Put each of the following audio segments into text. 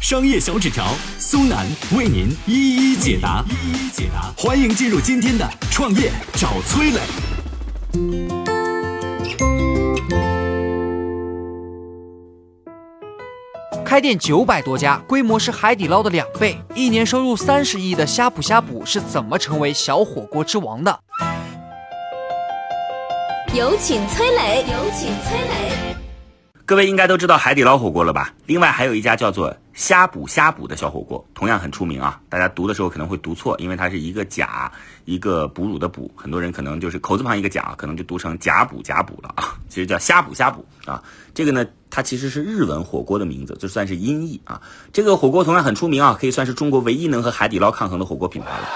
商业小纸条苏南为您一一解答，一一解答。欢迎进入今天的创业找崔磊。开店九百多家，规模是海底捞的两倍，一年收入三十亿的呷哺呷哺是怎么成为小火锅之王的？有请崔磊，有请崔磊。各位应该都知道海底捞火锅了吧？另外还有一家叫做呷哺呷哺的小火锅，同样很出名啊。大家读的时候可能会读错，因为它是一个甲，一个哺乳的哺，很多人可能就是口字旁一个甲，可能就读成甲哺甲哺了啊。其实叫呷哺呷哺啊。这个呢，它其实是日文火锅的名字，就算是音译啊。这个火锅同样很出名啊，可以算是中国唯一能和海底捞抗衡的火锅品牌了。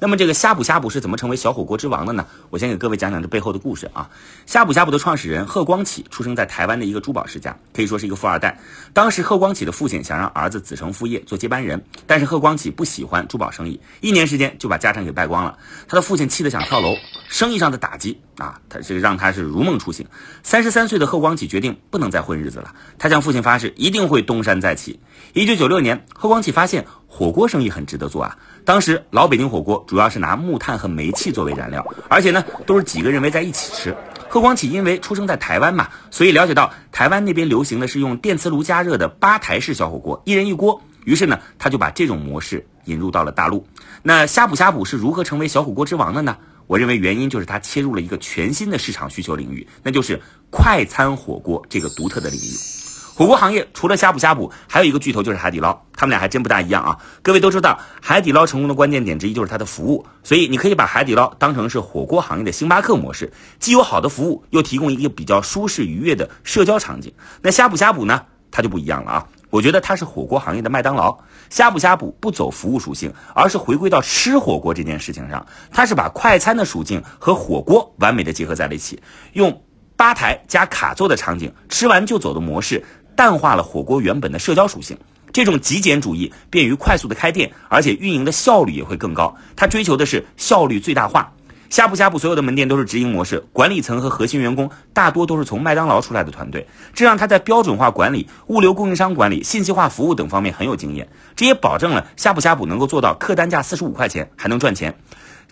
那么这个呷哺呷哺是怎么成为小火锅之王的呢？我先给各位讲讲这背后的故事啊。呷哺呷哺的创始人贺光启出生在台湾的一个珠宝世家，可以说是一个富二代。当时贺光启的父亲想让儿子子承父业做接班人，但是贺光启不喜欢珠宝生意，一年时间就把家产给败光了。他的父亲气得想跳楼，生意上的打击啊，他这个让他是如梦初醒。三十三岁的贺光启决定不能再混日子了，他向父亲发誓一定会东山再起。一九九六年，贺光启发现火锅生意很值得做啊。当时老北京火锅主要是拿木炭和煤气作为燃料，而且呢都是几个人围在一起吃。贺光启因为出生在台湾嘛，所以了解到台湾那边流行的是用电磁炉加热的吧台式小火锅，一人一锅。于是呢，他就把这种模式引入到了大陆。那呷哺呷哺是如何成为小火锅之王的呢？我认为原因就是他切入了一个全新的市场需求领域，那就是快餐火锅这个独特的领域。火锅行业除了呷哺呷哺，还有一个巨头就是海底捞，他们俩还真不大一样啊。各位都知道，海底捞成功的关键点之一就是它的服务，所以你可以把海底捞当成是火锅行业的星巴克模式，既有好的服务，又提供一个比较舒适愉悦的社交场景。那呷哺呷哺呢，它就不一样了啊。我觉得它是火锅行业的麦当劳。呷哺呷哺不走服务属性，而是回归到吃火锅这件事情上，它是把快餐的属性和火锅完美的结合在了一起，用吧台加卡座的场景，吃完就走的模式。淡化了火锅原本的社交属性，这种极简主义便于快速的开店，而且运营的效率也会更高。它追求的是效率最大化。呷哺呷哺所有的门店都是直营模式，管理层和核心员工大多都是从麦当劳出来的团队，这让他在标准化管理、物流供应商管理、信息化服务等方面很有经验。这也保证了呷哺呷哺能够做到客单价四十五块钱还能赚钱。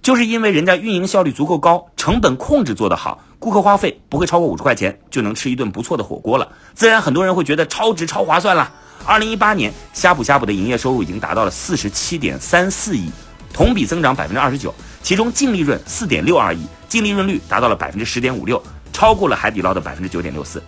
就是因为人家运营效率足够高，成本控制做得好，顾客花费不会超过五十块钱就能吃一顿不错的火锅了，自然很多人会觉得超值超划算了。二零一八年，呷哺呷哺的营业收入已经达到了四十七点三四亿，同比增长百分之二十九，其中净利润四点六二亿，净利润率达到了百分之十点五六，超过了海底捞的百分之九点六四。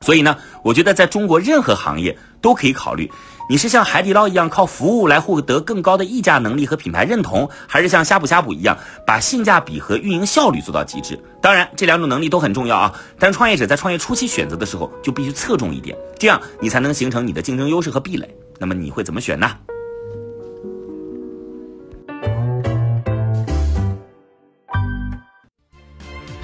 所以呢，我觉得在中国任何行业都可以考虑。你是像海底捞一样靠服务来获得更高的溢价能力和品牌认同，还是像呷哺呷哺一样把性价比和运营效率做到极致？当然，这两种能力都很重要啊。但创业者在创业初期选择的时候就必须侧重一点，这样你才能形成你的竞争优势和壁垒。那么你会怎么选呢？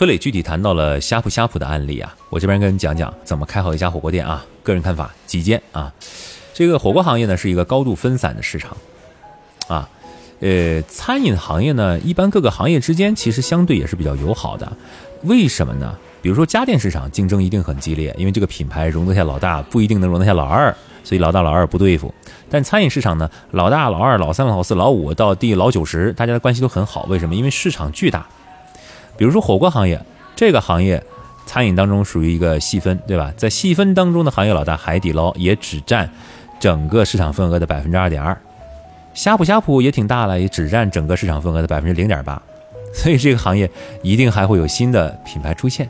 崔磊具体谈到了呷哺呷哺的案例啊，我这边跟你讲讲怎么开好一家火锅店啊。个人看法，极简啊。这个火锅行业呢是一个高度分散的市场。啊，呃，餐饮行业呢，一般各个行业之间其实相对也是比较友好的。为什么呢？比如说家电市场竞争一定很激烈，因为这个品牌容得下老大，不一定能容得下老二，所以老大老二不对付。但餐饮市场呢，老大老二老三老四老五到第老九十，大家的关系都很好。为什么？因为市场巨大。比如说火锅行业，这个行业餐饮当中属于一个细分，对吧？在细分当中的行业老大海底捞也只占整个市场份额的百分之二点二。呷哺呷哺也挺大了，也只占整个市场份额的百分之零点八，所以这个行业一定还会有新的品牌出现。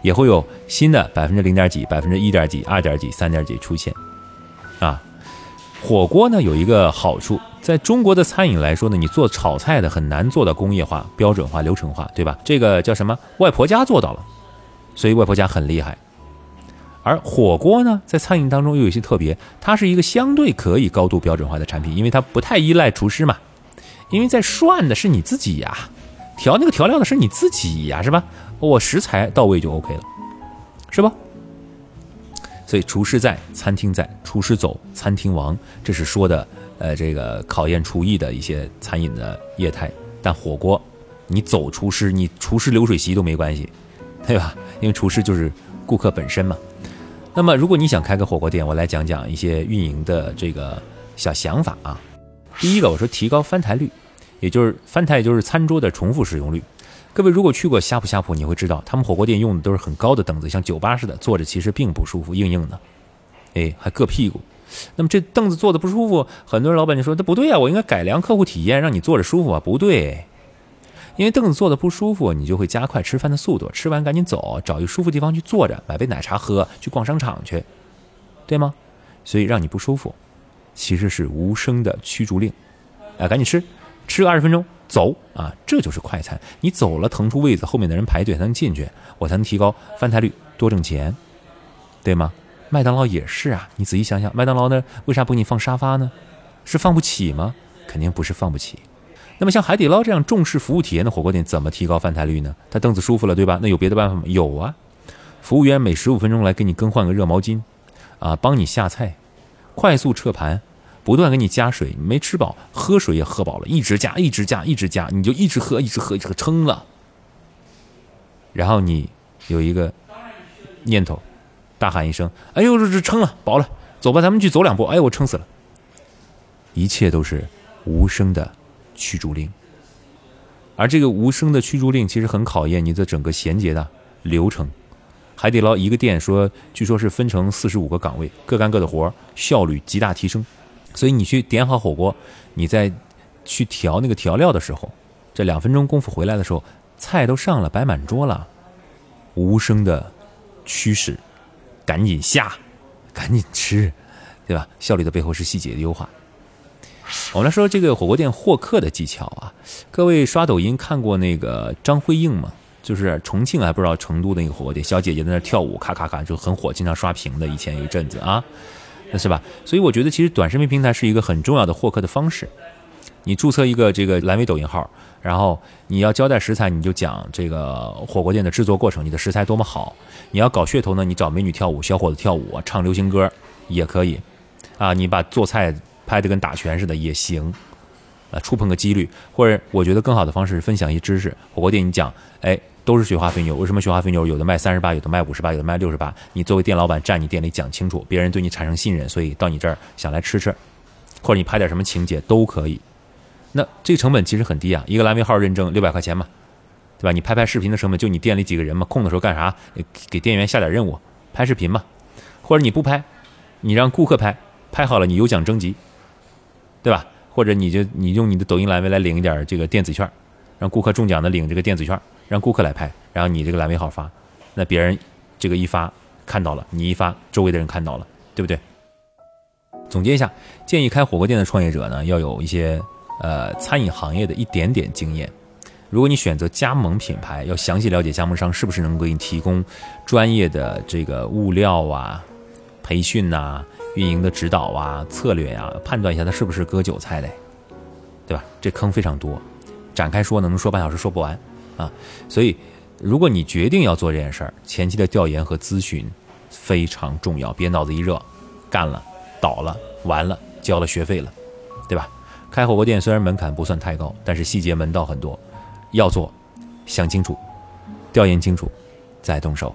也会有新的百分之零点几、百分之一点几、二点几、三点几出现，啊，火锅呢有一个好处，在中国的餐饮来说呢，你做炒菜的很难做到工业化、标准化、流程化，对吧？这个叫什么？外婆家做到了，所以外婆家很厉害。而火锅呢，在餐饮当中又有些特别，它是一个相对可以高度标准化的产品，因为它不太依赖厨师嘛，因为在涮的是你自己呀，调那个调料的是你自己呀，是吧？我食材到位就 OK 了，是吧？所以厨师在，餐厅在，厨师走，餐厅亡，这是说的，呃，这个考验厨艺的一些餐饮的业态。但火锅，你走厨师，你厨师流水席都没关系，对吧？因为厨师就是顾客本身嘛。那么，如果你想开个火锅店，我来讲讲一些运营的这个小想法啊。第一个，我说提高翻台率，也就是翻台，也就是餐桌的重复使用率。各位如果去过呷哺呷哺，你会知道他们火锅店用的都是很高的凳子，像酒吧似的，坐着其实并不舒服，硬硬的，哎，还硌屁股。那么这凳子坐的不舒服，很多人老板就说：“这不对啊，我应该改良客户体验，让你坐着舒服啊。”不对，因为凳子坐的不舒服，你就会加快吃饭的速度，吃完赶紧走，找一个舒服地方去坐着，买杯奶茶喝，去逛商场去，对吗？所以让你不舒服，其实是无声的驱逐令。啊，赶紧吃，吃个二十分钟。走啊，这就是快餐。你走了，腾出位子，后面的人排队才能进去，我才能提高翻台率，多挣钱，对吗？麦当劳也是啊，你仔细想想，麦当劳呢，为啥不给你放沙发呢？是放不起吗？肯定不是放不起。那么像海底捞这样重视服务体验的火锅店，怎么提高翻台率呢？他凳子舒服了，对吧？那有别的办法吗？有啊，服务员每十五分钟来给你更换个热毛巾，啊，帮你下菜，快速撤盘。不断给你加水，没吃饱，喝水也喝饱了，一直加，一直加，一直加，你就一直喝，一直喝，一直喝，撑了。然后你有一个念头，大喊一声：“哎呦，这这撑了，饱了，走吧，咱们去走两步。”哎，我撑死了。一切都是无声的驱逐令，而这个无声的驱逐令其实很考验你的整个衔接的流程。海底捞一个店说，据说是分成四十五个岗位，各干各的活，效率极大提升。所以你去点好火锅，你在去调那个调料的时候，这两分钟功夫回来的时候，菜都上了，摆满桌了，无声的驱使，赶紧下，赶紧吃，对吧？效率的背后是细节的优化。我们来说这个火锅店获客的技巧啊，各位刷抖音看过那个张辉映吗？就是重庆还不知道成都的那个火锅店，小姐姐在那跳舞，咔咔咔就很火，经常刷屏的，以前有一阵子啊。那是吧？所以我觉得其实短视频平台是一个很重要的获客的方式。你注册一个这个蓝莓抖音号，然后你要交代食材，你就讲这个火锅店的制作过程，你的食材多么好。你要搞噱头呢，你找美女跳舞、小伙子跳舞、唱流行歌也可以。啊，你把做菜拍的跟打拳似的也行。啊，触碰个几率，或者我觉得更好的方式是分享一些知识。火锅店你讲，哎。都是雪花肥牛，为什么雪花肥牛有的卖三十八，有的卖五十八，有的卖六十八？你作为店老板站你店里讲清楚，别人对你产生信任，所以到你这儿想来吃吃，或者你拍点什么情节都可以。那这个成本其实很低啊，一个蓝莓号认证六百块钱嘛，对吧？你拍拍视频的成本就你店里几个人嘛，空的时候干啥？给店员下点任务，拍视频嘛，或者你不拍，你让顾客拍，拍好了你有奖征集，对吧？或者你就你用你的抖音蓝莓来领一点这个电子券，让顾客中奖的领这个电子券。让顾客来拍，然后你这个蓝莓号发，那别人这个一发看到了，你一发，周围的人看到了，对不对？总结一下，建议开火锅店的创业者呢，要有一些呃餐饮行业的一点点经验。如果你选择加盟品牌，要详细了解加盟商是不是能给你提供专业的这个物料啊、培训呐、运营的指导啊、策略呀，判断一下他是不是割韭菜的，对吧？这坑非常多，展开说呢，能说半小时说不完。啊，所以如果你决定要做这件事儿，前期的调研和咨询非常重要，别脑子一热，干了倒了完了交了学费了，对吧？开火锅店虽然门槛不算太高，但是细节门道很多，要做想清楚，调研清楚再动手。